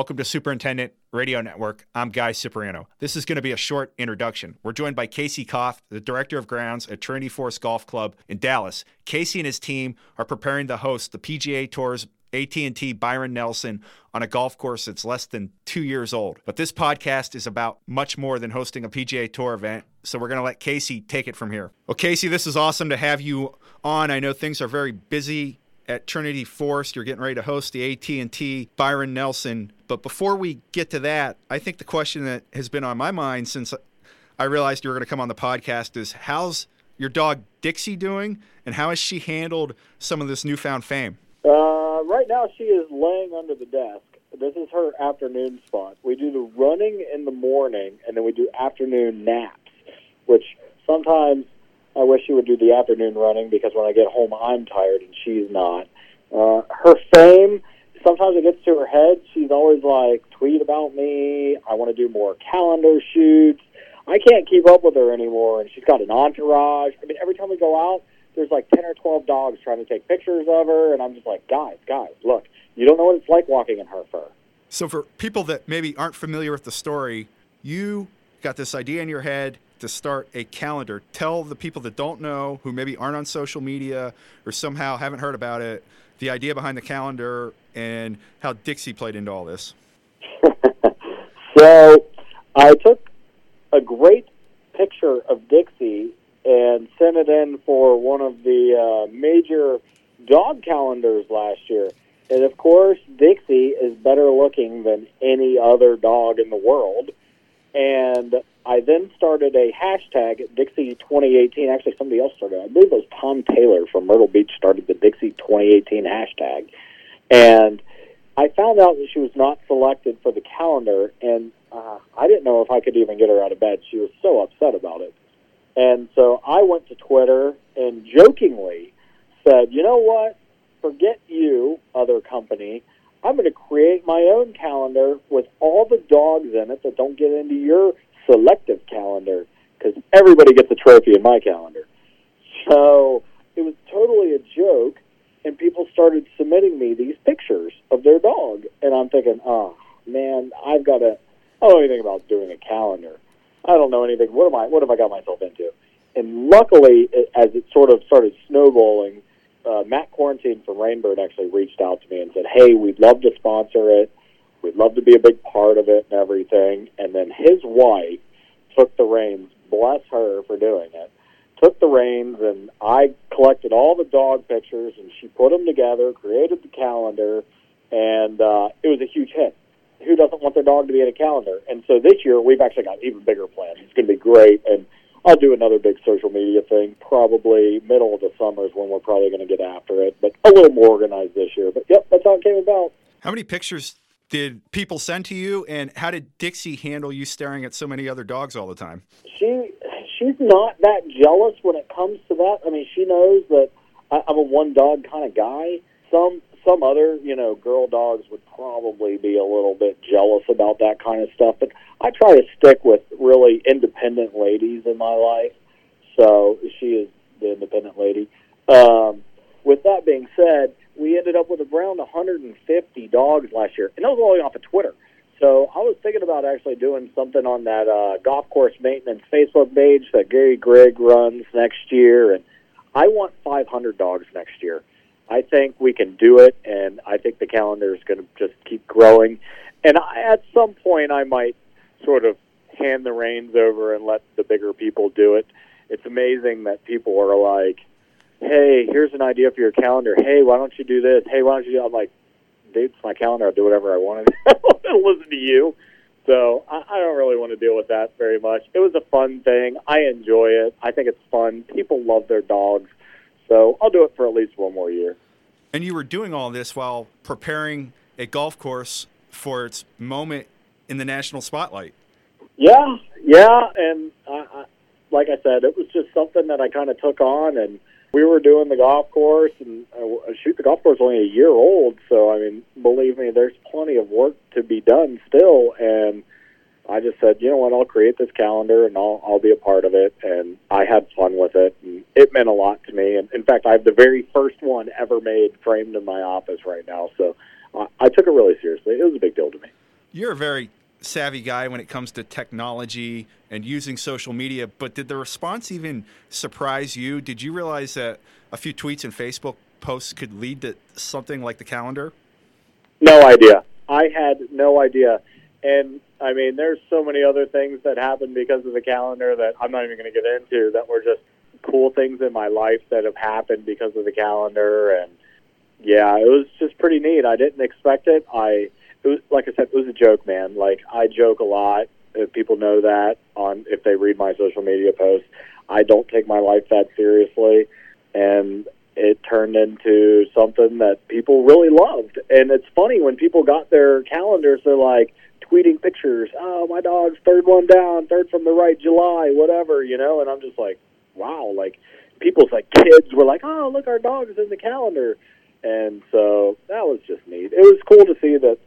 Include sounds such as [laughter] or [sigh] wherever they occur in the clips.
Welcome to Superintendent Radio Network. I'm Guy Cipriano. This is going to be a short introduction. We're joined by Kasey Kauff, the Director of Grounds at Trinity Forest Golf Club in Dallas. Kasey and his team are preparing to host the PGA Tour's AT&T Byron Nelson on a golf course that's less than 2 years old. But this podcast is about much more than hosting a PGA Tour event, so we're going to let Kasey take it from here. Well, Kasey, this is awesome to have you on. I know things are very busy at Trinity Forest. You're getting ready to host the AT&T Byron Nelson. But before we get to that, I think the question that has been on my mind since I realized you were going to come on the podcast is how's your dog Dixie doing, and how has she handled some of this newfound fame? Uh, right now, she is laying under the desk. This is her afternoon spot. We do the running in the morning, and then we do afternoon naps, which sometimes I wish she would do the afternoon running because when I get home, I'm tired and she's not. Uh, her fame, sometimes it gets to her head. She's always like, tweet about me. I want to do more calendar shoots. I can't keep up with her anymore, and she's got an entourage. I mean, every time we go out, there's like 10 or 12 dogs trying to take pictures of her, and I'm just like, guys, guys, look, you don't know what it's like walking in her fur. So, for people that maybe aren't familiar with the story, you got this idea in your head to start a calendar. Tell the people that don't know, who maybe aren't on social media or somehow haven't heard about it, the idea behind the calendar and how Dixie played into all this. [laughs] so I took a great picture of Dixie and sent it in for one of the uh, major dog calendars last year. And of course, Dixie is better looking than any other dog in the world. And I then started a hashtag Dixie 2018. Actually, somebody else started. I believe it was Tom Taylor from Myrtle Beach started the Dixie 2018 hashtag, and I found out that she was not selected for the calendar, and uh, I didn't know if I could even get her out of bed. She was so upset about it, and so I went to Twitter and jokingly said, "You know what? Forget you, other company." I'm going to create my own calendar with all the dogs in it that don't get into your selective calendar because everybody gets a trophy in my calendar. So it was totally a joke, and people started submitting me these pictures of their dog, and I'm thinking, oh man, I've got to. I don't know anything about doing a calendar. I don't know anything. What am I? What have I got myself into? And luckily, as it sort of started snowballing, uh, Matt Quarantine from Rain Bird actually reached out to me and said, "Hey, we'd love to sponsor it. We'd love to be a big part of it and everything. And then his wife took the reins. Bless her for doing it. Took the reins, and I collected all the dog pictures, and she put them together, created the calendar, and uh, it was a huge hit. Who doesn't want their dog to be in a calendar? And so this year, we've actually got even bigger plans. It's going to be great, and I'll do another big social media thing. Probably middle of the summer is when we're probably going to get after it, but a little more organized this year. But yep, that's how it came about. How many pictures did people send to you, and how did Dixie handle you staring at so many other dogs all the time? She she's not that jealous when it comes to that. I mean, she knows that I, I'm a one dog kind of guy. Some some other you know girl dogs would probably be a little bit jealous about that kind of stuff, but I try to stick with really independent ladies in my life. So she is the independent lady. Um, with that being said, we ended up with around 150 dogs last year, and that was only off of Twitter. So I was thinking about actually doing something on that uh, golf course maintenance Facebook page that Gary Grigg runs next year, and I want 500 dogs next year. I think we can do it, and I think the calendar is going to just keep growing. And I, at some point, I might sort of hand the reins over and let the bigger people do it. It's amazing that people are like, hey, here's an idea for your calendar. Hey, why don't you do this? Hey, why don't you do? I'm like, it's my calendar. I'll do whatever I want to listen to [laughs] you. So I, I don't really want to deal with that very much. It was a fun thing. I enjoy it. I think it's fun. People love their dogs. So I'll do it for at least one more year. And you were doing all this while preparing a golf course for its moment in the national spotlight. Yeah, yeah, and I, I, like I said, it was just something that I kind of took on, and we were doing the golf course, and uh, shoot, the golf course is only a year old. So I mean, believe me, there's plenty of work to be done still. And I just said, you know what, I'll create this calendar, and I'll I'll be a part of it. And I had fun with it, and it meant a lot to me. And in fact, I have the very first one ever made framed in my office right now. So uh, I took it really seriously. It was a big deal to me. You're a very savvy guy when it comes to technology and using social media, but did the response even surprise you? Did you realize that a few tweets and Facebook posts could lead to something like the calendar? No idea. I had no idea. And I mean, there's so many other things that happened because of the calendar that I'm not even going to get into that were just cool things in my life that have happened because of the calendar. And yeah, it was just pretty neat. I didn't expect it. I, it was, like I said, it was a joke, man. Like I joke a lot. If people know that on, if they read my social media posts, I don't take my life that seriously. And it turned into something that people really loved. And it's funny when people got their calendars, they're like tweeting pictures. Oh, my dog's third one down, third from the right, July, whatever, you know. And I'm just like, wow. Like people's like kids were like, oh, look, our dog's in the calendar. And so that was just neat. It was cool to see that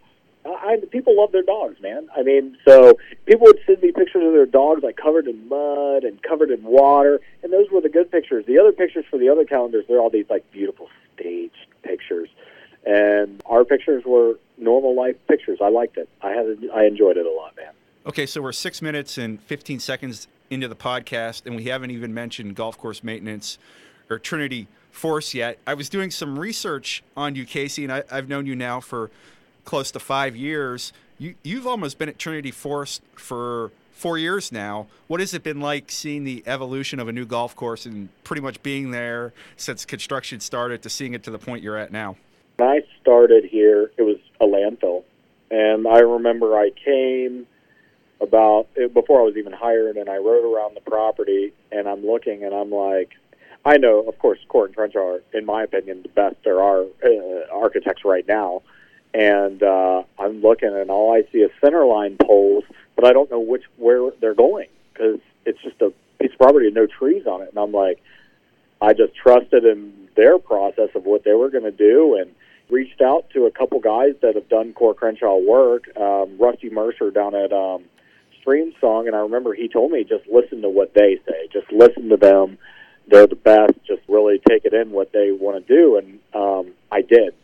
I, people love their dogs, man. I mean, so people would send me pictures of their dogs like covered in mud and covered in water, and those were the good pictures. The other pictures for the other calendars, they're all these like beautiful staged pictures, and our pictures were normal life pictures. I liked it. I had I enjoyed it a lot, man. Okay, so we're six minutes and 15 seconds into the podcast, and we haven't even mentioned golf course maintenance or Trinity Forest yet. I was doing some research on you, Kasey, and I, I've known you now for close to five years. You, you've almost been at Trinity Forest for four years now. What has it been like seeing the evolution of a new golf course and pretty much being there since construction started to seeing it to the point you're at now? When I started here, it was a landfill. And I remember I came about before I was even hired, and I rode around the property, and I'm looking, and I'm like, I know, of course, Coore and Crenshaw are, in my opinion, the best there are uh, architects right now and uh, I'm looking, and all I see is center line poles, but I don't know which where they're going because it's just a piece of property with no trees on it. And I'm like, I just trusted in their process of what they were going to do, and reached out to a couple guys that have done Coore Crenshaw work. Um, Rusty Mercer down at um, Streamsong, and I remember he told me just listen to what they say, just listen to them. They're the best. Just really take it in what they want to do, and um, I did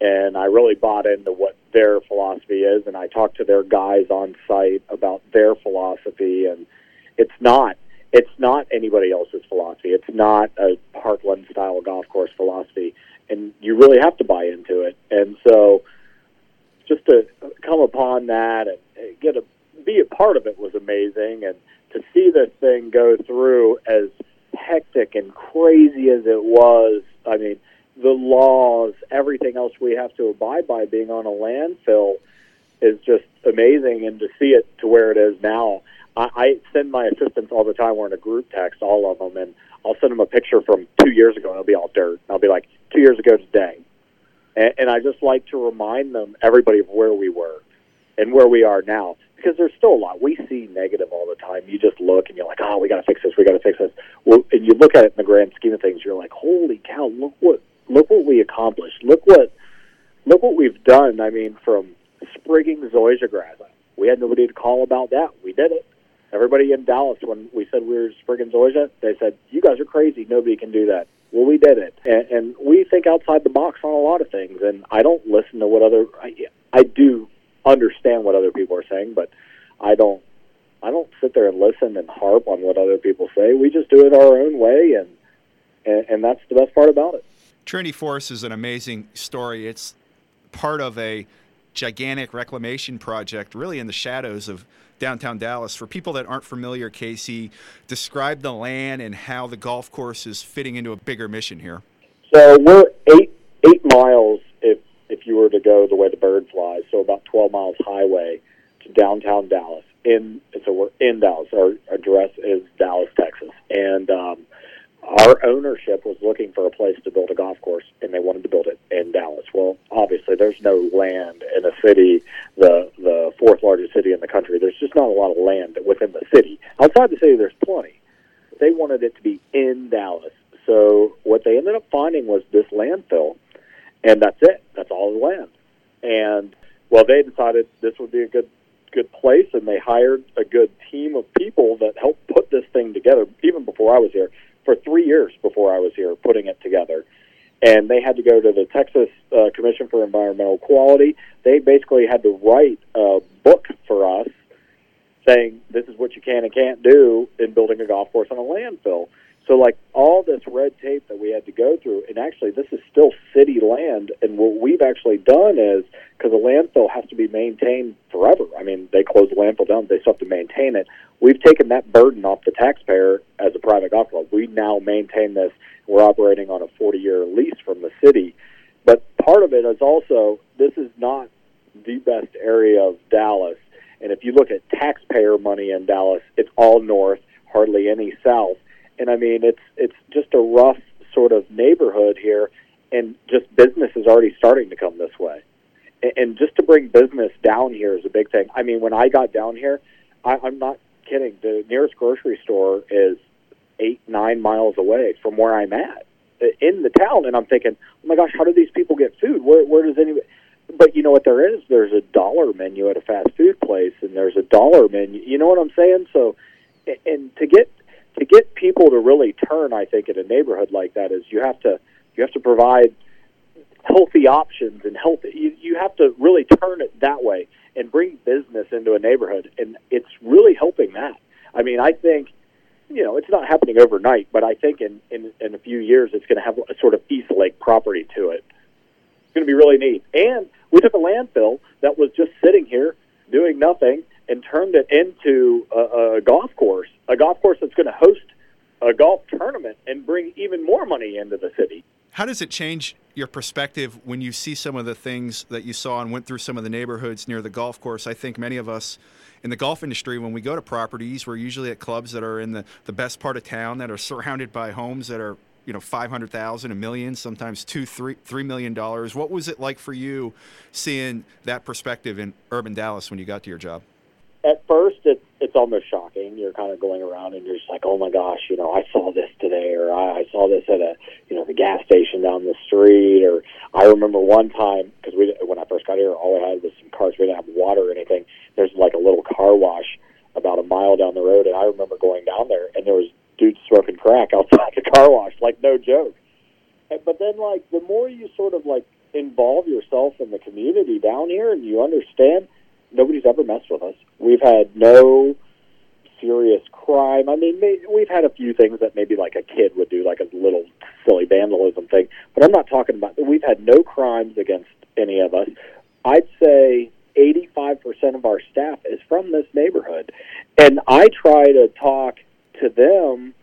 and I really bought into what their philosophy is. And I talked to their guys on site about their philosophy, and it's not it's not anybody else's philosophy. It's not a Parkland style golf course philosophy, and you really have to buy into it. And so, just to come upon that and get a be a part of it was amazing, and to see this thing go through as hectic and crazy as it was. I mean the laws, everything else we have to abide by being on a landfill is just amazing. And to see it to where it is now, I, I send my assistants all the time. We're in a group text, all of them, and I'll send them a picture from two years ago, and it'll be all dirt. I'll be like, two years ago today. And, and I just like to remind them, everybody, of where we were and where we are now. Because there's still a lot. We see negative all the time. You just look and you're like, oh, we got to fix this. We got to fix this. Well, and you look at it in the grand scheme of things, you're like, holy cow, look what look what we accomplished. Look what look what we've done. I mean, from sprigging zoysia grass, we had nobody to call about that. We did it. Everybody in Dallas, when we said we were sprigging zoysia, they said, "You guys are crazy. Nobody can do that." Well, we did it, and, and we think outside the box on a lot of things. And I don't listen to what other I, I do understand what other people are saying, but I don't I don't sit there and listen and harp on what other people say. We just do it our own way, and and, and that's the best part about it. Trinity Forest is an amazing story. It's part of a gigantic reclamation project, really in the shadows of downtown Dallas. For people that aren't familiar, Kasey, describe the land and how the golf course is fitting into a bigger mission here. So we're eight eight miles if if you were to go the way the bird flies. So about twelve miles highway to downtown Dallas. In so we're in Dallas. Our address is Dallas, Texas, and um, our ownership was looking for a place to build a golf course, and they wanted to build it in Dallas. Well, obviously, there's no land in a city, the the fourth largest city in the country. There's just not a lot of land within the city. Outside the city, there's plenty. They wanted it to be in Dallas. So what they ended up finding was this landfill, and that's it. That's all the land. And well, they decided this would be a good good place, and they hired a good team of people that helped put this thing together. Even before I was here, for three years before I was here putting it together. And they had to go to the Texas uh, Commission for Environmental Quality. They basically had to write a book for us saying this is what you can and can't do in building a golf course on a landfill. So, like all this red tape that we had to go through, and actually, this is still city land. And what we've actually done is because a landfill has to be maintained forever. I mean, they close the landfill down, they still have to maintain it. We've taken that burden off the taxpayer as a private golf club. We now maintain this. We're operating on a 40 year lease from the city. But part of it is also this is not the best area of Dallas. And if you look at taxpayer money in Dallas, it's all north, hardly any south and I mean it's it's just a rough sort of neighborhood here, and just business is already starting to come this way. And, and just to bring business down here is a big thing. I mean, when I got down here, I, I'm not kidding. The nearest grocery store is eight nine miles away from where I'm at in the town, and I'm thinking, oh my gosh, how do these people get food? Where where does anybody? But you know what there is? There's a dollar menu at a fast food place, and there's a dollar menu. You know what I'm saying? So, and to get to get people to really turn, I think, in a neighborhood like that is you have to you have to provide healthy options and healthy. You, you have to really turn it that way and bring business into a neighborhood, and it's really helping that. I mean, I think you know it's not happening overnight, but I think in in, in a few years it's going to have a sort of East Lake property to it. It's going to be really neat. And we took a landfill that was just sitting here doing nothing and turned it into a, a golf course, a golf course that's going to host a golf tournament and bring even more money into the city. How does it change your perspective when you see some of the things that you saw and went through some of the neighborhoods near the golf course? I think many of us in the golf industry, when we go to properties, we're usually at clubs that are in the, the best part of town that are surrounded by homes that are you know 500,000 a million sometimes 2 3 3 million dollars what was it like for you seeing that perspective in urban Dallas when you got to your job at first it's it's almost shocking. You're kind of going around and you're just like, oh my gosh, you know, I saw this today, or I, I saw this at a you know the gas station down the street, or I remember one time because we when I first got here, all I had was some cars. We didn't have water or anything. There's like a little car wash about a mile down the road, and I remember going down there and there was dudes smoking crack outside the car wash, like no joke. And, but then like the more you sort of like involve yourself in the community down here and you understand nobody's ever messed with us. We've had no serious crime. I mean, may, we've had a few things that maybe like a kid would do, like a little silly vandalism thing. But I'm not talking about. We've had no crimes against any of us. I'd say 85% of our staff is from this neighborhood, and I try to talk to them,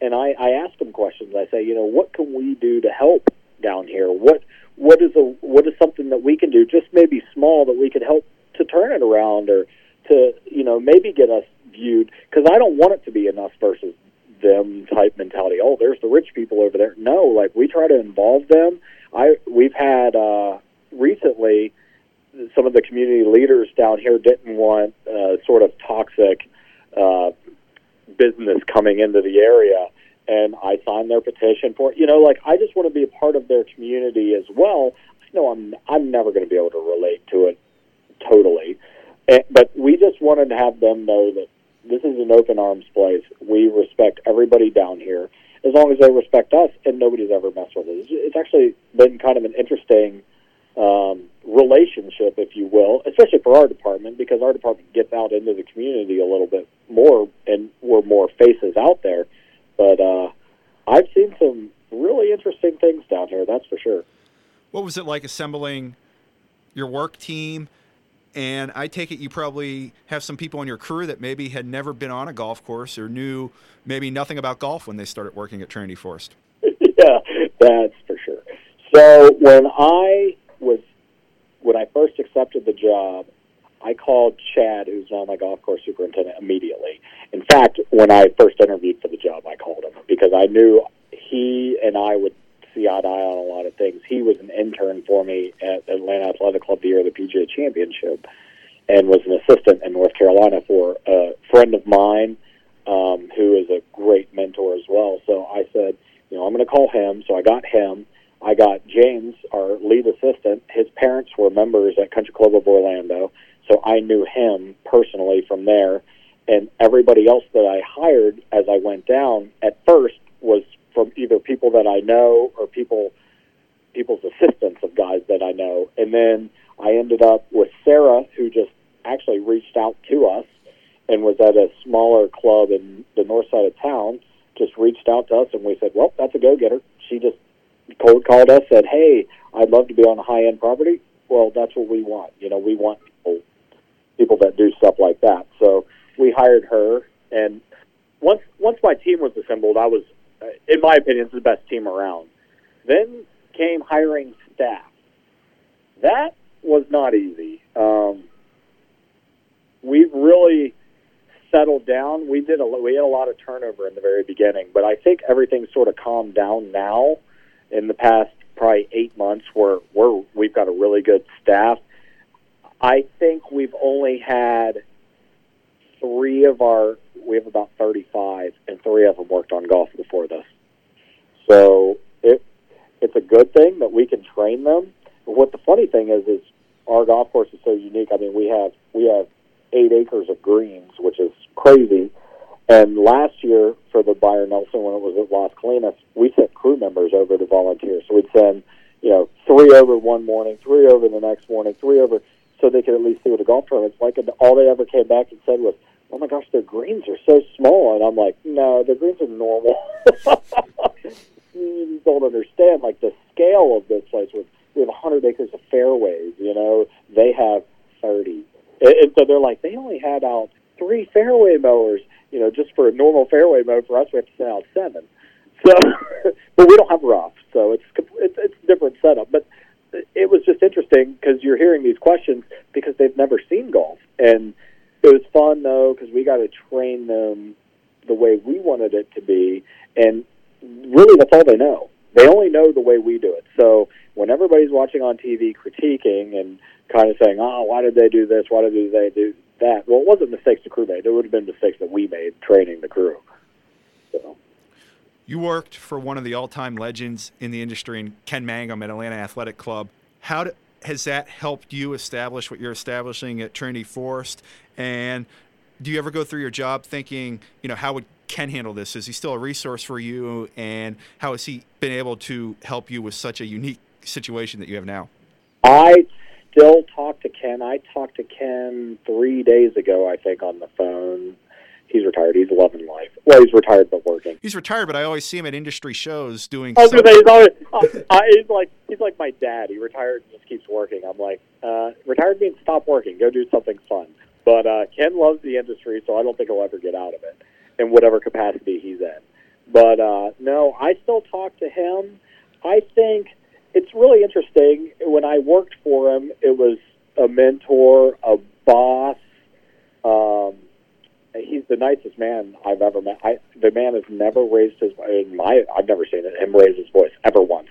and I, I ask them questions. I say, you know, what can we do to help down here? What what is a what is something that we can do, just maybe small, that we could help to turn it around or to you know maybe get us viewed because I don't want it to be an us versus them type mentality. Oh, there's the rich people over there. No, like we try to involve them. I we've had uh, recently some of the community leaders down here didn't want uh, sort of toxic uh, business coming into the area and I signed their petition for it. You know, like I just want to be a part of their community as well. I know I'm I'm never going to be able to relate to it totally. But we just wanted to have them know that this is an open arms place. We respect everybody down here as long as they respect us, and nobody's ever messed with us. It's actually been kind of an interesting um, relationship, if you will, especially for our department, because our department gets out into the community a little bit more, and we're more faces out there. But uh, I've seen some really interesting things down here, that's for sure. What was it like assembling your work team? And I take it you probably have some people on your crew that maybe had never been on a golf course or knew maybe nothing about golf when they started working at Trinity Forest. [laughs] yeah, that's for sure. So when I was when I first accepted the job, I called Chad, who's now my golf course superintendent, immediately. In fact, when I first interviewed for the job, I called him because I knew he and I would see eye to eye on a lot of things. He was an intern for me at Atlanta Athletic Club the year of the PGA Championship, and was an assistant in North Carolina for a friend of mine um, who is a great mentor as well. So I said, you know, I'm going to call him. So I got him. I got James, our lead assistant. His parents were members at Country Club of Orlando, so I knew him personally from there. And everybody else that I hired as I went down at first was from either people that I know or people people's assistants of guys that I know. And then I ended up with Sarah, who just actually reached out to us and was at a smaller club in the north side of town. Just reached out to us, and we said, "Well, that's a go-getter." She just cold called us, said, "Hey, I'd love to be on a high-end property." Well, that's what we want. You know, we want people, people that do stuff like that. So we hired her, and once once my team was assembled, I was, in my opinion, it's the best team around. Then came hiring staff. That was not easy. Um, we've really settled down. We did a we had a lot of turnover in the very beginning, but I think everything's sort of calmed down now. In the past probably eight months, where we're we've got a really good staff. I think we've only had three of our we have about 35 and three of them worked on golf before this. So it it's a good thing that we can train them. But what the funny thing is is our golf course is so unique. I mean we have we have eight acres of greens which is crazy. And last year for the Byron Nelson when it was at Las Colinas, we sent crew members over to volunteer. So we'd send, you know, three over one morning, three over the next morning, three over so they could at least see what a golf tournament's like. And all they ever came back and said was, "Oh my gosh, their greens are so small." And I'm like, "No, their greens are normal." [laughs] you don't understand like the scale of this place. We have 100 acres of fairways, you know, they have 30, and, and so they're like, they only had out three fairway mowers. You know, just for a normal fairway mow for us, we have to send out seven. [laughs] So, [laughs] but we don't have rough, so it's it's it's a different setup. But it was just interesting because you're hearing these questions because they've never seen golf, and it was fun though because we got to train them the way we wanted it to be, and really that's all they know. They only know the way we do it. So when everybody's watching on TV critiquing and kind of saying, "Oh, why did they do this? Why did they do that?" Well, it wasn't mistakes the crew made. It would have been mistakes that we made training the crew. So. You worked for one of the all-time legends in the industry, in Ken Mangum at Atlanta Athletic Club. How do, has that helped you establish what you're establishing at Trinity Forest? And do you ever go through your job thinking, you know, how would Ken handle this? Is he still a resource for you? And how has he been able to help you with such a unique situation that you have now? I still talk to Ken. I talked to Ken three days ago, I think, on the phone he's retired. He's loving life. Well, he's retired but working. He's retired, but I always see him at industry shows doing. I was he's always uh, uh, he's like he's like my dad. He retired and just keeps working. I'm like, uh, retired means stop working, go do something fun. But uh, Ken loves the industry, so I don't think he'll ever get out of it in whatever capacity he's in. But uh, no, I still talk to him. I think it's really interesting. When I worked for him, it was a mentor, a boss. Um, he's the nicest man I've ever met. I, the man has never raised his in my I've never seen him raise his voice ever once.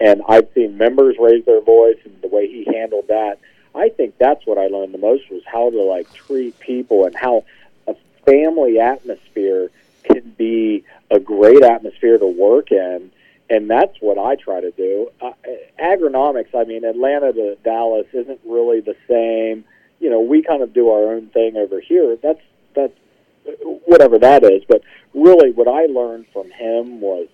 And I've seen members raise their voice and the way he handled that. I think that's what I learned the most was how to like treat people and how a family atmosphere can be a great atmosphere to work in. And that's what I try to do. Uh, agronomics, I mean, Atlanta to Dallas isn't really the same. You know, we kind of do our own thing over here. That's that's whatever that is. But really, what I learned from him was,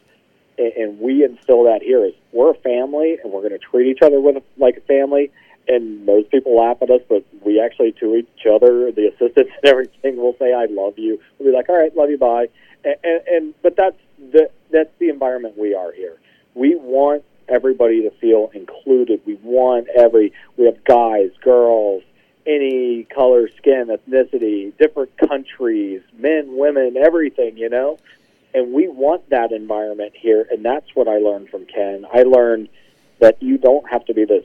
and we instill that here is we're a family, and we're going to treat each other with a, like a family. And most people laugh at us, but we actually to each other, the assistants [laughs] and everything, will say "I love you." We'll be like, "All right, love you, bye." And, and, and but that's the that's the environment we are here. We want everybody to feel included. We want every we have guys, girls, any color, skin, ethnicity, different countries, men, women, everything, you know? And we want that environment here. And that's what I learned from Ken. I learned that you don't have to be this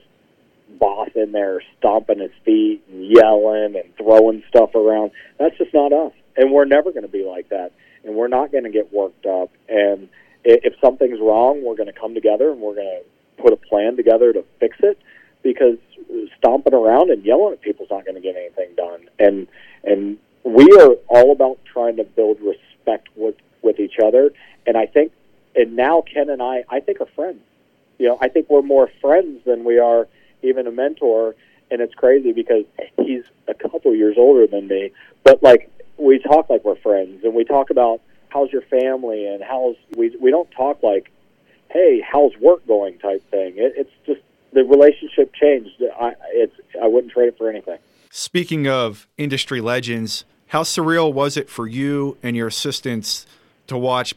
boss in there stomping his feet and yelling and throwing stuff around. That's just not us. And we're never going to be like that. And we're not going to get worked up. And if something's wrong, we're going to come together and we're going to put a plan together to fix it because stomping around and yelling at people is not going to get anything done. And and we are all about trying to build respect with with each other. And I think, and now Ken and I, I think are friends. You know, I think we're more friends than we are even a mentor. And it's crazy because he's a couple years older than me, but like we talk like we're friends, and we talk about how's your family and how's we we don't talk like, hey, how's work going type thing. It, it's just the relationship changed. I it's I wouldn't trade it for anything. Speaking of industry legends, how surreal was it for you and your assistants to watch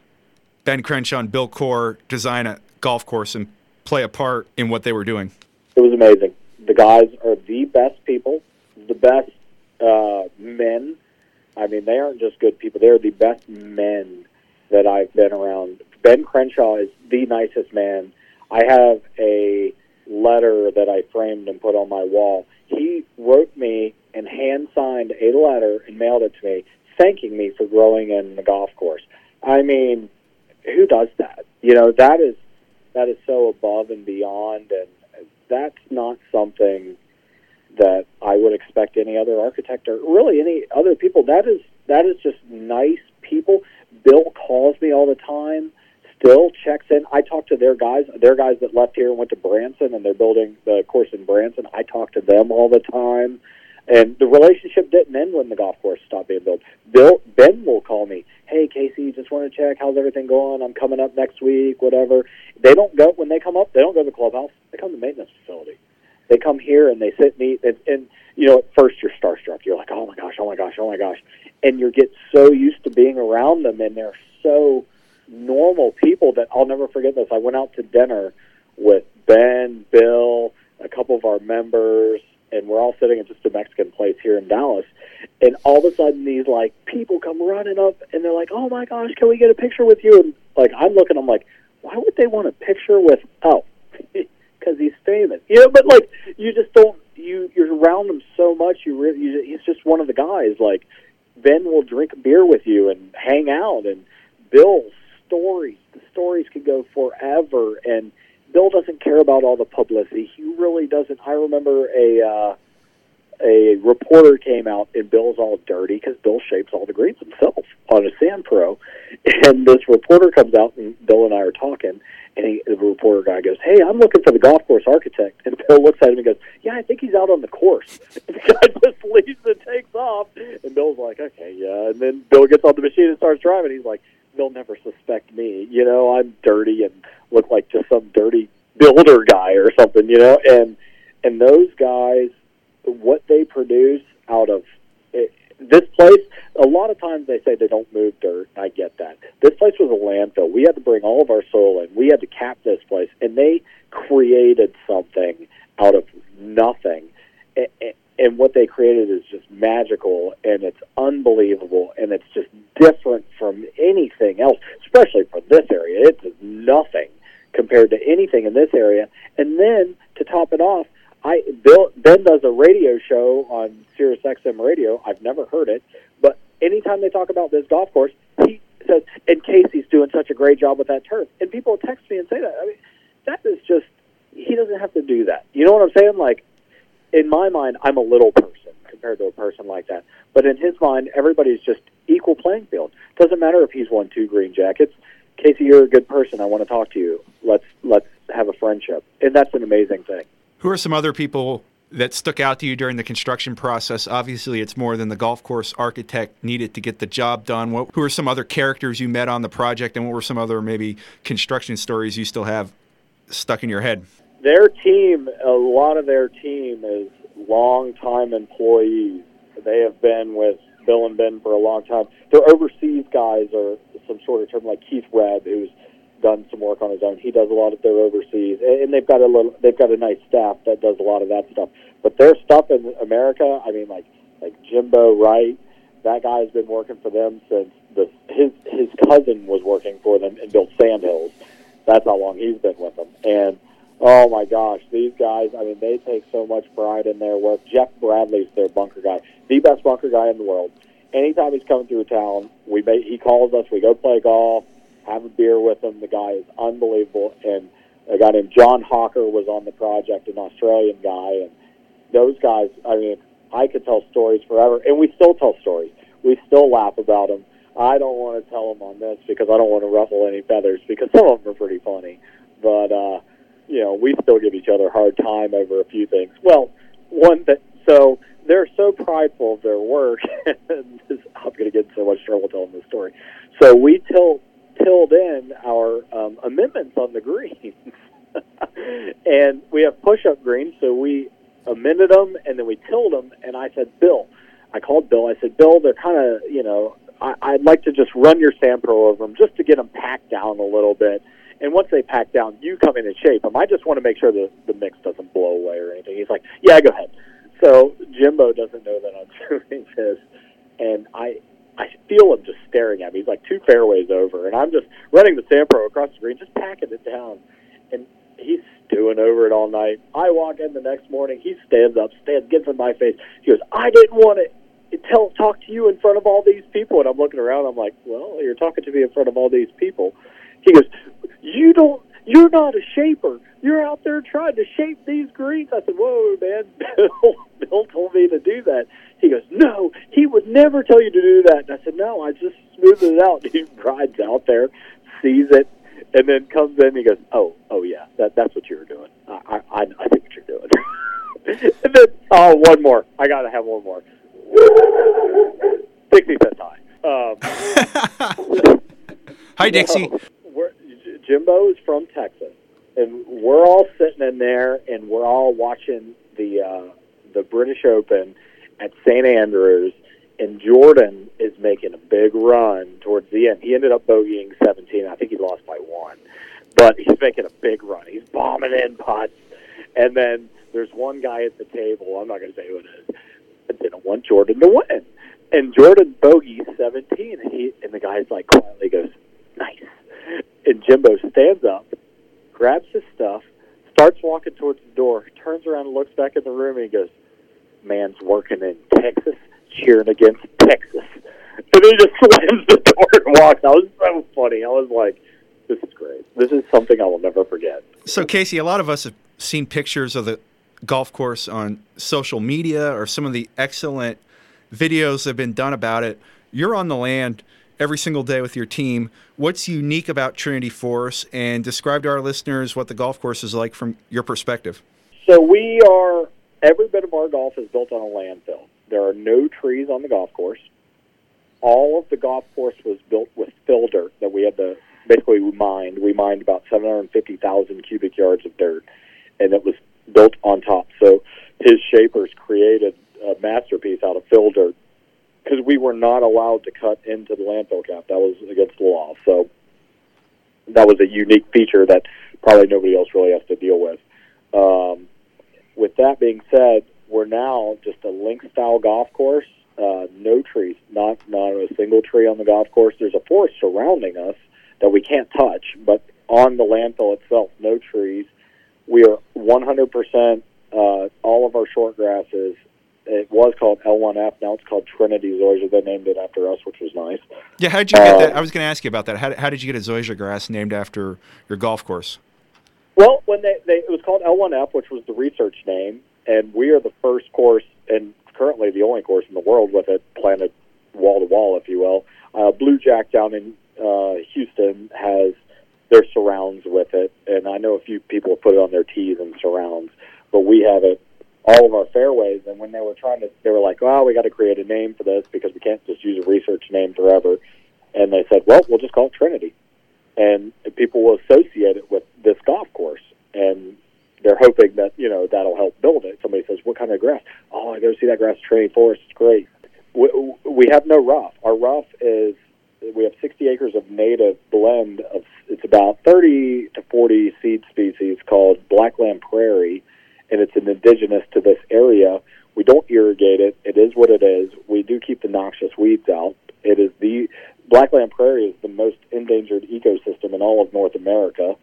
Ben Crenshaw and Bill Coore design a golf course and play a part in what they were doing? It was amazing. The guys are the best people, the best uh, men. I mean, they aren't just good people; they're the best men that I've been around. Ben Crenshaw is the nicest man. I have a letter that I framed and put on my wall. He wrote me and hand signed a letter and mailed it to me, thanking me for growing in the golf course. I mean, who does that? You know, that is that is so above and beyond, and that's not something that I would expect any other architect or really any other people. That is that is just nice people. Bill calls me all the time still checks in. I talk to their guys, their guys that left here and went to Branson, and they're building the course in Branson. I talk to them all the time, and the relationship didn't end when the golf course stopped being built. Bill Ben will call me, "Hey Kasey, just want to check how's everything going. I'm coming up next week, whatever." They don't go when they come up. They don't go to the clubhouse. They come to the maintenance facility. They come here and they sit and eat. And, and you know, at first you're starstruck. You're like, "Oh my gosh, oh my gosh, oh my gosh," and you get so used to being around them, and they're so normal people that I'll never forget this. I went out to dinner with Ben, Bill, a couple of our members, and we're all sitting at just a Mexican place here in Dallas. And all of a sudden, these like people come running up, and they're like, "Oh my gosh, can we get a picture with you?" And like I'm looking, I'm like, "Why would they want a picture with?" Oh, [laughs] because he's famous, you know. But like, you just don't. You you're around him so much. You really, you, he's just one of the guys. Like Ben will drink beer with you and hang out, and Bill's stories. The stories could go forever, and Bill doesn't care about all the publicity. He really doesn't. I remember a uh, a reporter came out, and Bill's all dirty because Bill shapes all the greens himself on a Sand Pro, and this reporter comes out, and Bill and I are talking. And he, the reporter guy goes, "Hey, I'm looking for the golf course architect." And Bill looks at him and goes, "Yeah, I think he's out on the course." [laughs] And the guy just leaves and takes off. And Bill's like, "Okay, yeah." And then Bill gets on the machine and starts driving. He's like, they'll never suspect me. You know, I'm dirty and look like just some dirty builder guy or something. You know, and and those guys, what they produce out of it, this place. A lot of times they say they don't move dirt. I get that. This place was a landfill. We had to bring all of our soil in. We had to cap this place, and they created something out of nothing and what they created is just magical and it's unbelievable and it's just different from anything else, especially for this area. It's nothing compared to anything in this area. And then to top it off, I Bill Ben does a radio show on Sirius XM radio. I've never heard it, but anytime they talk about this golf course, he says, "And Kasey's doing such a great job with that turf." And people text me and say that. I mean, that is just he doesn't have to do that. You know what I'm saying? Like in my mind, I'm a little person compared to a person like that. But in his mind, everybody's just equal playing field. Doesn't matter if he's won two green jackets. Kasey, you're a good person. I want to talk to you. Let's let's have a friendship, and that's an amazing thing. Who are some other people that stuck out to you during the construction process? Obviously, it's more than the golf course architect needed to get the job done. What, who are some other characters you met on the project, and what were some other maybe construction stories you still have stuck in your head? Their team, a lot of their team is long-time employees. They have been with Bill and Ben for a long time. Their overseas guys are some sort of term like Keith Rhebb, who's done some work on his own. He does a lot of their overseas, and they've got a little, they've got a nice staff that does a lot of that stuff. But their stuff in America, I mean, like like Jimbo Wright, that guy has been working for them since the his his cousin was working for them and built Sand Hills. That's how long he's been with them, and Oh my gosh, these guys! I mean, they take so much pride in their work. Jeff Bradley's their bunker guy, the best bunker guy in the world. Anytime he's coming through town, we make, he calls us. We go play golf, have a beer with him. The guy is unbelievable. And a guy named John Hawker was on the project, an Australian guy, and those guys. I mean, I could tell stories forever, and we still tell stories. We still laugh about them. I don't want to tell them on this because I don't want to ruffle any feathers because some of them are pretty funny, but. uh you know, we still give each other a hard time over a few things. Well, one that so they're so prideful of their work, [laughs] and this, I'm going to get in so much trouble telling this story. So we till tilled in our um, amendments on the greens, [laughs] and we have push-up greens. So we minute them, and then we tilled them. And I said, Bill, I called Bill. I said, Bill, they're kind of, you know, I, I'd like to just run your Sand Pro over them just to get them packed down a little bit. And once they pack down, you come in and shape them. I just want to make sure the the mix doesn't blow away or anything. He's like, Yeah, go ahead. So Jimbo doesn't know that I'm [laughs] doing this, and I I feel him just staring at me. He's like two fairways over, and I'm just running the Sand Pro across the green, just packing it down. And he's stewing over it all night. I walk in the next morning. He stands up, stands, gets in my face. He goes, "I didn't want to tell talk to you in front of all these people." And I'm looking around. I'm like, "Well, you're talking to me in front of all these people." He goes, "You don't. You're not a shaper. You're out there trying to shape these greens." I said, "Whoa, man! [laughs] Bill, Bill told me to do that." He goes, "No, he would never tell you to do that." And I said, "No, I just smoothed it out." [laughs] He rides out there, sees it, and then comes in. and He goes, "Oh, oh yeah, that that's what you were doing. I I, I think what you're doing." [laughs] and then, oh, one more. I gotta have one more. Dixie says hi. Um, Hi, Dixie. no, Jimbo is from Texas, and we're all sitting in there, and we're all watching the uh, the British Open at St Andrews, and Jordan is making a big run towards the end. He ended up bogeying 17. I think he lost by one, but he's making a big run. He's bombing in putts, and then there's one guy at the table. I'm not going to say who it is. That didn't want Jordan to win, and Jordan bogeys 17, and he and the guy's like quietly goes, "Nice." And Jimbo stands up, grabs his stuff, starts walking towards the door, turns around and looks back in the room, and he goes, "Man's working in Texas, cheering against Texas." And he just [laughs] slams the door and walks. That was so funny. I was like, "This is great. This is something I will never forget." So, Kasey, a lot of us have seen pictures of the golf course on social media or some of the excellent videos that have been done about it. You're on the land every single day with your team. What's unique about Trinity Forest? And describe to our listeners what the golf course is like from your perspective. So we are every bit of our golf is built on a landfill. There are no trees on the golf course. All of the golf course was built with fill dirt that we had to basically we mined. We mined about 750,000 cubic yards of dirt, and it was built on top. So his shapers created a masterpiece out of fill dirt because we were not allowed to cut into the landfill cap. That was against the law. So that was a unique feature that probably nobody else really has to deal with. Um, with that being said, we're now just a link style golf course. Uh, no trees, not not a single tree on the golf course. There's a forest surrounding us that we can't touch, but on the landfill itself, no trees. We are 100% uh, all of our short grasses. It was called L1F. Now it's called Trinity Zoysia. They named it after us, which was nice. Yeah, how did you get Um, that? I was going to ask you about that. How, how did you get a zoysia grass named after your golf course? Well, when they, they it was called L1F, which was the research name, and we are the first course and currently the only course in the world with it planted wall to wall, if you will. Uh, Blue Jack down in uh, Houston has their surrounds with it, and I know a few people have put it on their tees and surrounds, but we have it all of our fairways. And when they were trying to, they were like, "Well, we got to create a name for this because we can't just use a research name forever." And they said, "Well, we'll just call it Trinity." and people will associate it with this golf course and they're hoping that you know that'll help build it somebody says what kind of grass oh i go see that grass Trinity Forest it's great we, we have no rough our rough is we have 60 acres of native blend of it's about 30 to 40 seed species called blackland prairie and it's an indigenous to this area we don't irrigate it it is what it is we do keep the noxious weeds out it is the Blackland Prairie is the most endangered ecosystem in all of North America.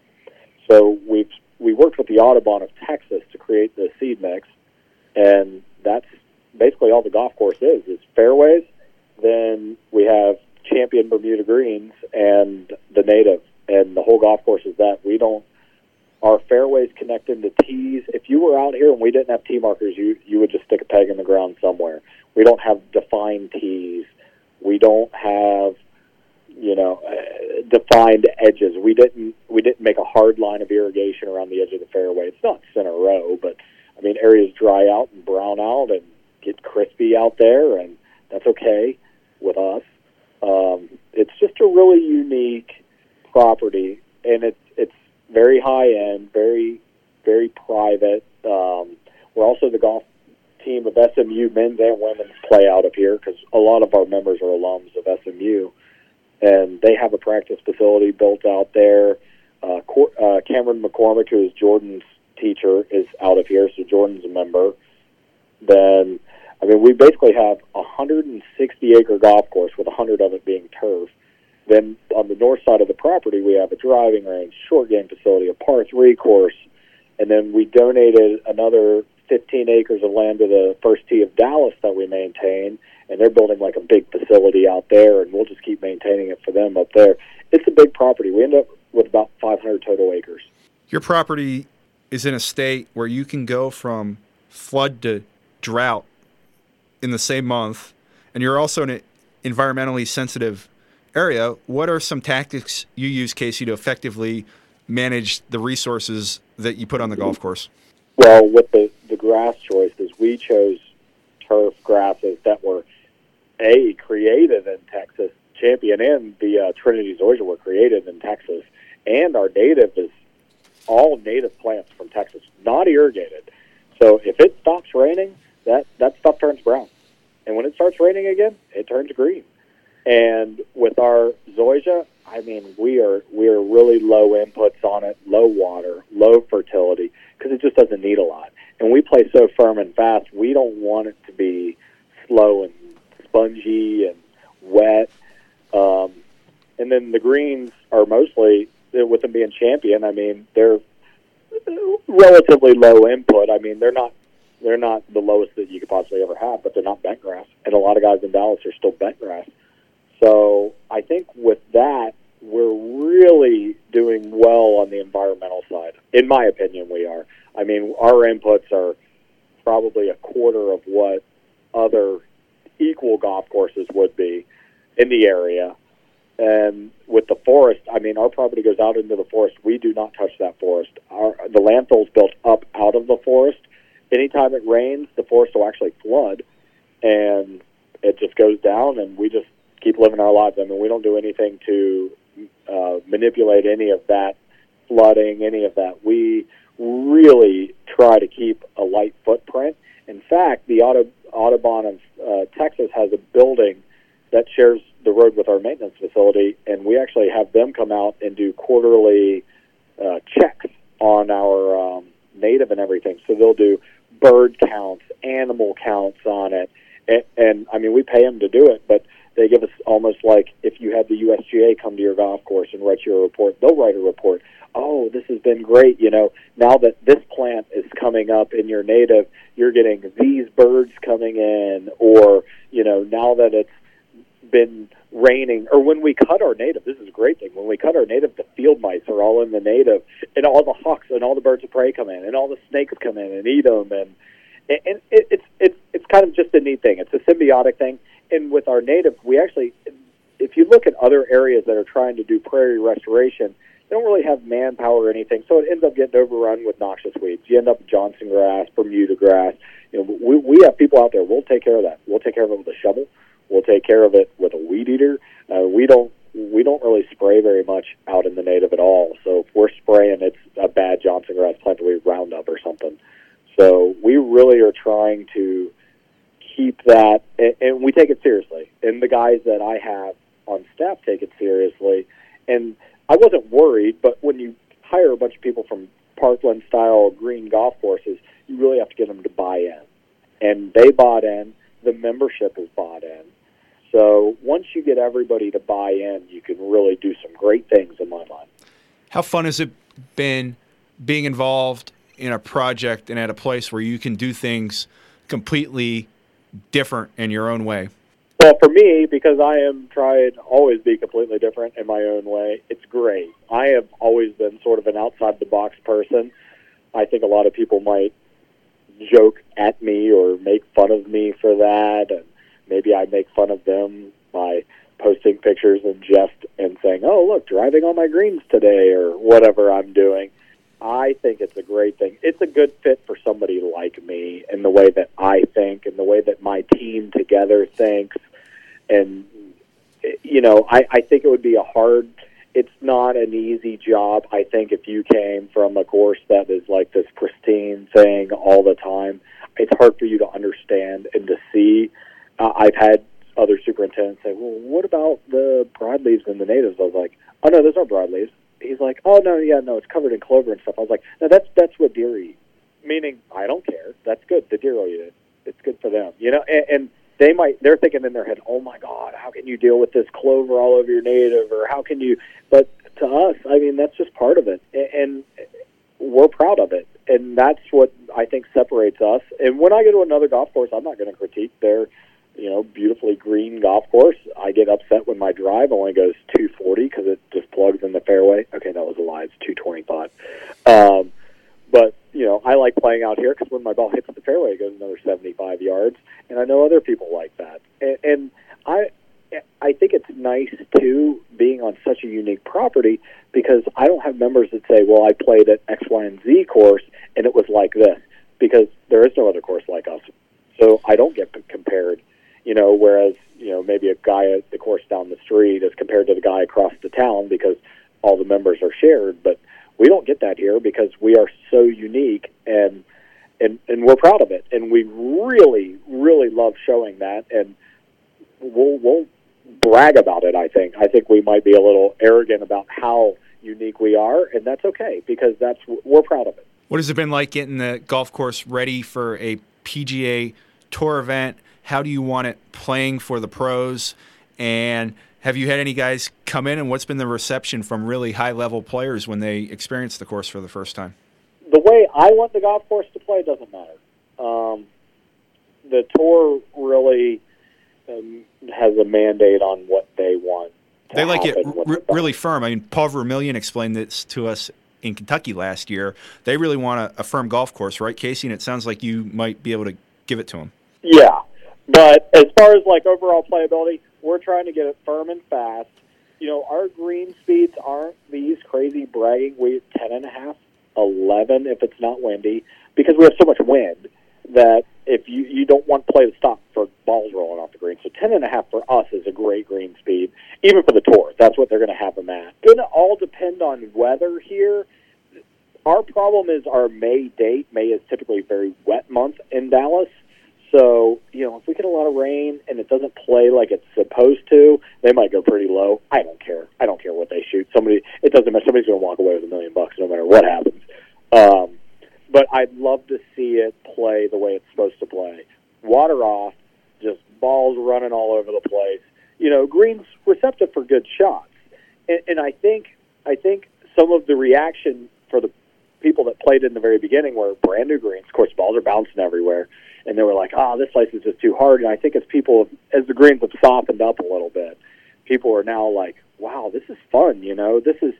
So we've we worked with the Audubon of Texas to create the seed mix, and that's basically all the golf course is. Is fairways. Then we have champion Bermuda greens and the native, and the whole golf course is that. We don't. Our fairways connect into tees. If you were out here and we didn't have tee markers, you you would just stick a peg in the ground somewhere. We don't have defined tees. We don't have you know, uh, defined edges. We didn't we didn't make a hard line of irrigation around the edge of the fairway. It's not center row, but I mean areas dry out and brown out and get crispy out there, and that's okay with us. Um, it's just a really unique property, and it's it's very high end, very very private. Um, We're also the golf team of SMU men's and women's play out of here because a lot of our members are alums of SMU, and they have a practice facility built out there. Uh, uh, Cameron McCormick, who is Jordan's teacher, is out of here, so Jordan's a member. Then, I mean, we basically have a 160 acre golf course with 100 of it being turf. Then on the north side of the property, we have a driving range, short game facility, a par three course, and then we donated another 15 acres of land to the First Tee of Dallas that we maintain, and they're building like a big facility out there, and we'll just keep maintaining it for them up there. It's a big property. We end up with about 500 total acres. Your property is in a state where you can go from flood to drought in the same month, and you're also in an environmentally sensitive area. What are some tactics you use, Kasey, to effectively manage the resources that you put on the golf course? Well, with the, the grass choices, we chose turf grasses that were a created in Texas. Champion and the uh, Trinity Zoysia were created in Texas, and our native is all native plants from Texas, not irrigated. So if it stops raining, that that stuff turns brown, and when it starts raining again, it turns green. And our zoysia, I mean, we are we are really low inputs on it, low water, low fertility, because it just doesn't need a lot. And we play so firm and fast, we don't want it to be slow and spongy and wet. Um, and then the greens are mostly with them being champion. I mean, they're relatively low input. I mean, they're not they're not the lowest that you could possibly ever have, but they're not bent grass. And a lot of guys in Dallas are still bent grass. So I think with that, we're really doing well on the environmental side. In my opinion, we are. I mean, our inputs are probably a quarter of what other equal golf courses would be in the area. And with the forest, I mean, our property goes out into the forest. We do not touch that forest. Our, the landfill's built up out of the forest. Anytime it rains, the forest will actually flood, and it just goes down, and we just keep living our lives. I mean, we don't do anything to uh, manipulate any of that flooding, any of that. We really try to keep a light footprint. In fact, the Auto, Audubon of uh, Texas has a building that shares the road with our maintenance facility, and we actually have them come out and do quarterly uh, checks on our um, native and everything. So they'll do bird counts, animal counts on it, and, and I mean we pay them to do it, but they give us almost like if you had the USGA come to your golf course and write you a report, they'll write a report. Oh, this has been great. You know, now that this plant is coming up in your native, you're getting these birds coming in, or you know, now that it's been raining, or when we cut our native, this is a great thing. When we cut our native, the field mice are all in the native, and all the hawks and all the birds of prey come in, and all the snakes come in and eat them, and and it, it's it's it's kind of just a neat thing. It's a symbiotic thing and with our native, we actually, if you look at other areas that are trying to do prairie restoration, they don't really have manpower or anything, so it ends up getting overrun with noxious weeds. You end up Johnson grass, Bermuda grass. You know, we we have people out there. We'll take care of that. We'll take care of it with a shovel. We'll take care of it with a weed eater. Uh, we don't we don't really spray very much out in the native at all. So if we're spraying, it's a bad Johnson grass plant that we Roundup or something. So we really are trying to keep that, and, we take it seriously. And the guys that I have on staff take it seriously. And I wasn't worried, but when you hire a bunch of people from Parkland style green golf courses, you really have to get them to buy in. And they bought in, the membership is bought in. So once you get everybody to buy in, you can really do some great things in my mind. How fun has it been being involved in a project and at a place where you can do things completely different in your own way? Well, for me, because I am trying always be completely different in my own way, it's great. I have always been sort of an outside the box person. I think a lot of people might joke at me or make fun of me for that, and maybe I make fun of them by posting pictures and jest and saying, "Oh, look, driving on my greens today," or whatever I'm doing. I think it's a great thing. It's a good fit for somebody like me in the way that I think and the way that my team together thinks. And, you know, I, I think it would be a hard it's not an easy job. I think if you came from a course that is like this pristine thing all the time, it's hard for you to understand and to see. Uh, I've had other superintendents say, "Well, what about the broadleaves and the natives?" I was like, "Oh no, those aren't broadleaves." He's like, "Oh no, yeah, no, it's covered in clover and stuff." I was like, "No, that's that's what deer eat." Meaning, I don't care. That's good. The deer will eat it. It's good for them, you know. And, and they might they're thinking in their head, "Oh my God, how can you deal with this clover all over your native?" Or how can you? But to us, I mean, that's just part of it, and, and we're proud of it, and that's what I think separates us. And when I go to another golf course, I'm not going to critique their you know, beautifully green golf course. I get upset when my drive only goes 240 because it just plugs in the fairway. Okay, that was a lie. It's 225. Um, but you know, I like playing out here because when my ball hits the fairway, it goes another 75 yards, and I know other people like that. And, and I, I think it's nice too being on such a unique property because I don't have members that say, "Well, I played at X, Y, and Z course and it was like this," because there is no other course like us. So I don't get compared you know, whereas you know maybe a guy at the course down the street is compared to the guy across the town because all the members are shared, but we don't get that here because we are so unique and and and we're proud of it, and we really really love showing that, and we'll we'll brag about it. I think I think we might be a little arrogant about how unique we are, and that's okay because that's we're proud of it. What has it been like getting the golf course ready for a PGA Tour event? How do you want it playing for the pros? And have you had any guys come in, and what's been the reception from really high level players when they experience the course for the first time? The way I want the golf course to play doesn't matter. Um, the tour really um, has a mandate on what they want. They like it r- really firm. I mean, Paul Vermillion explained this to us in Kentucky last year. They really want a, a firm golf course, right, Kasey? And it sounds like you might be able to give it to them. Yeah, but as far as like overall playability, we're trying to get it firm and fast. You know, our green speeds aren't these crazy bragging. We ten and a half, eleven if it's not windy, because we have so much wind that if you you don't want play to stop for balls rolling off the green. So ten and a half for us is a great green speed, even for the tour. That's what they're going to have them at. Going to all depend on weather here. Our problem is our May date. May is typically a very wet month in Dallas. So, you know, if we get a lot of rain and it doesn't play like it's supposed to, they might go pretty low. I don't care. I don't care what they shoot. Somebody, it doesn't matter. Somebody's going to walk away with a million bucks no matter what happens. Um, but I'd love to see it play the way it's supposed to play. Water off, just balls running all over the place. You know, Green's receptive for good shots, and, and I think I think some of the reaction for the people that played in the very beginning were brand new greens. Of course, balls are bouncing everywhere and they were like, "Oh, this place is just too hard." And I think as people, as the greens have softened up a little bit, people are now like, "Wow, this is fun." You know, this is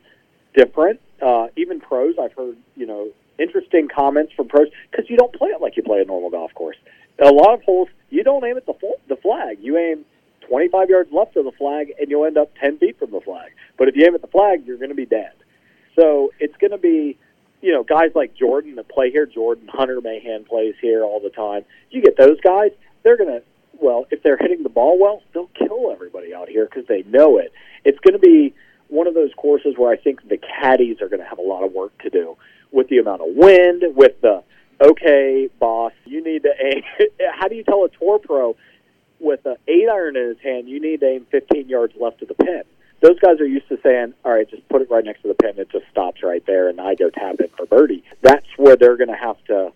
different. Uh, even pros, I've heard, you know, interesting comments from pros because you don't play it like you play a normal golf course. A lot of holes, you don't aim at the fl- the flag. You aim 25 yards left of the flag, and you'll end up 10 feet from the flag. But if you aim at the flag, you're going to be dead. So it's going to be you know, guys like Jordan that play here, Jordan Hunter Mahan plays here all the time. You get those guys, they're to, well, if they're hitting the ball well, they'll kill everybody out here because they know it. It's going to be one of those courses where I think the caddies are going to have a lot of work to do with the amount of wind, with the, okay, boss, you need to aim. [laughs] How do you tell a tour pro with an eight iron in his hand, you need to aim 15 yards left of the pin? Those guys are used to saying, all right, just put it right next to the pin. It just stops right there, and I go tap it for birdie. That's where they're going to have to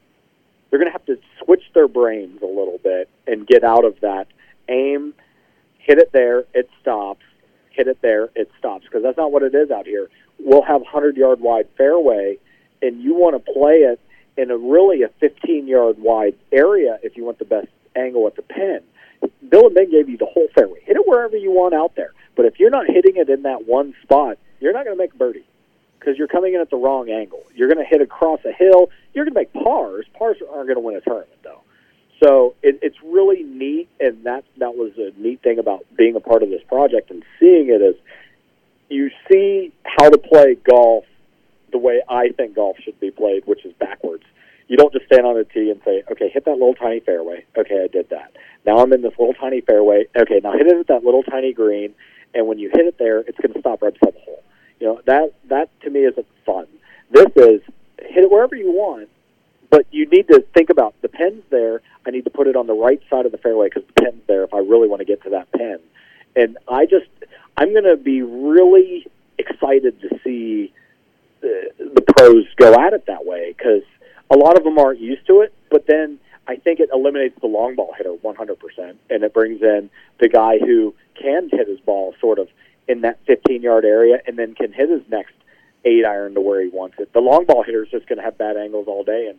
they're going to have to switch their brains a little bit and get out of that aim, hit it there, it stops, hit it there, it stops because that's not what it is out here. We'll have 100 yard wide fairway, and you want to play it in a really a 15 yard wide area if you want the best angle at the pin. Bill and Ben gave you the whole fairway. Hit it wherever you want out there. But if you're not hitting it in that one spot, you're not going to make birdie because you're coming in at the wrong angle. You're going to hit across a hill. You're going to make pars. Pars aren't going to win a tournament, though. So it, it's really neat, and that that was a neat thing about being a part of this project and seeing it is you see how to play golf the way I think golf should be played, which is backwards. You don't just stand on a tee and say, "Okay, hit that little tiny fairway." Okay, I did that. Now I'm in this little tiny fairway. Okay, now hit it at that little tiny green and when you hit it there, it's going to stop right beside the hole. You know that that to me isn't fun. This is hit it wherever you want, but you need to think about the pin's there. I need to put it on the right side of the fairway because the pin's there if I really want to get to that pin. And I just I'm going to be really excited to see the, the pros go at it that way because a lot of them aren't used to it. But then I think it eliminates the long ball hitter 100%, and it brings in the guy who can hit his ball sort of in that 15 yard area and then can hit his next eight iron to where he wants it. The long ball hitter is just going to have bad angles all day and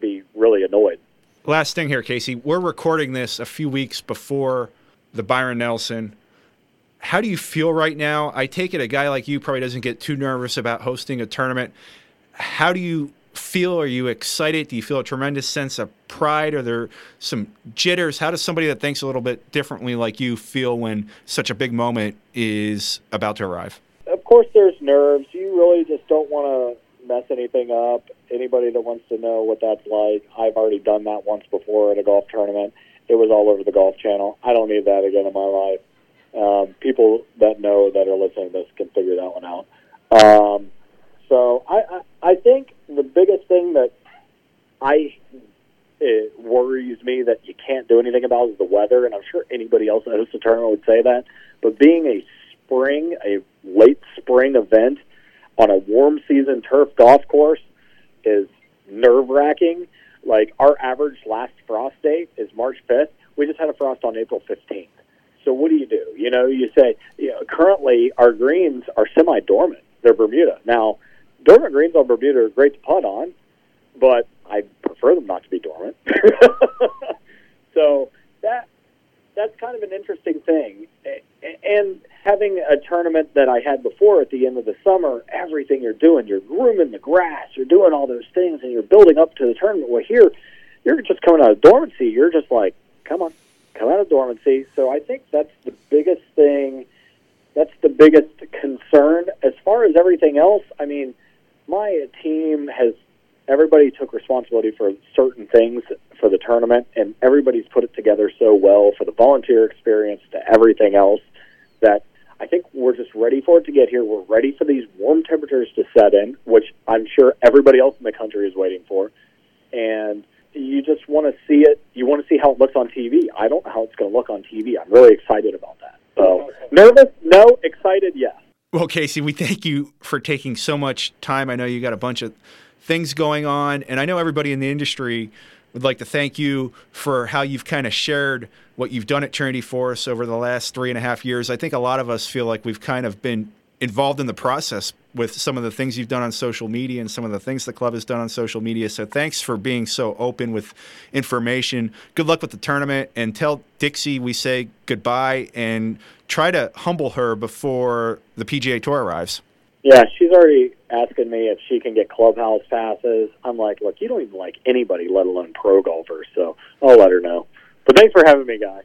be really annoyed. Last thing here, Kasey. We're recording this a few weeks before the Byron Nelson. How do you feel right now? I take it a guy like you probably doesn't get too nervous about hosting a tournament. How do you feel? Are you excited? Do you feel a tremendous sense of pride? Are there some jitters? How does somebody that thinks a little bit differently like you feel when such a big moment is about to arrive? Of course, there's nerves. You really just don't want to mess anything up. Anybody that wants to know what that's like, I've already done that once before at a golf tournament. It was all over the Golf Channel. I don't need that again in my life. Um, people that know that are listening to this can figure that one out. Um, so I, I, I think the biggest thing that I it worries me that you can't do anything about is the weather, and I'm sure anybody else that hosts a tournament would say that. But being a spring, a late spring event on a warm season turf golf course is nerve wracking. Like our average last frost date is March 5th. We just had a frost on April 15th. So what do you do? You know, you say you know, currently our greens are semi dormant. They're Bermuda now dormant greens on Bermuda are great to putt on, but I prefer them not to be dormant. [laughs] so that that's kind of an interesting thing. And having a tournament that I had before at the end of the summer, everything you're doing, you're grooming the grass, you're doing all those things, and you're building up to the tournament. Well, here, you're just coming out of dormancy. You're just like, come on, come out of dormancy. So I think that's the biggest thing. That's the biggest concern. As far as everything else, I mean, my team has everybody took responsibility for certain things for the tournament, and everybody's put it together so well for the volunteer experience to everything else that I think we're just ready for it to get here. We're ready for these warm temperatures to set in, which I'm sure everybody else in the country is waiting for. And you just want to see it. You want to see how it looks on TV. I don't know how it's going to look on TV. I'm really excited about that. So nervous? No. Excited? Yes. Well, Kasey, we thank you for taking so much time. I know you got a bunch of things going on, and I know everybody in the industry would like to thank you for how you've kind of shared what you've done at Trinity Forest over the last three and a half years. I think a lot of us feel like we've kind of been involved in the process with some of the things you've done on social media and some of the things the club has done on social media. So thanks for being so open with information. Good luck with the tournament and tell Dixie we say goodbye and try to humble her before the PGA Tour arrives. Yeah, she's already asking me if she can get clubhouse passes. I'm like, look, you don't even like anybody, let alone pro golfers. So I'll let her know. But thanks for having me, guy.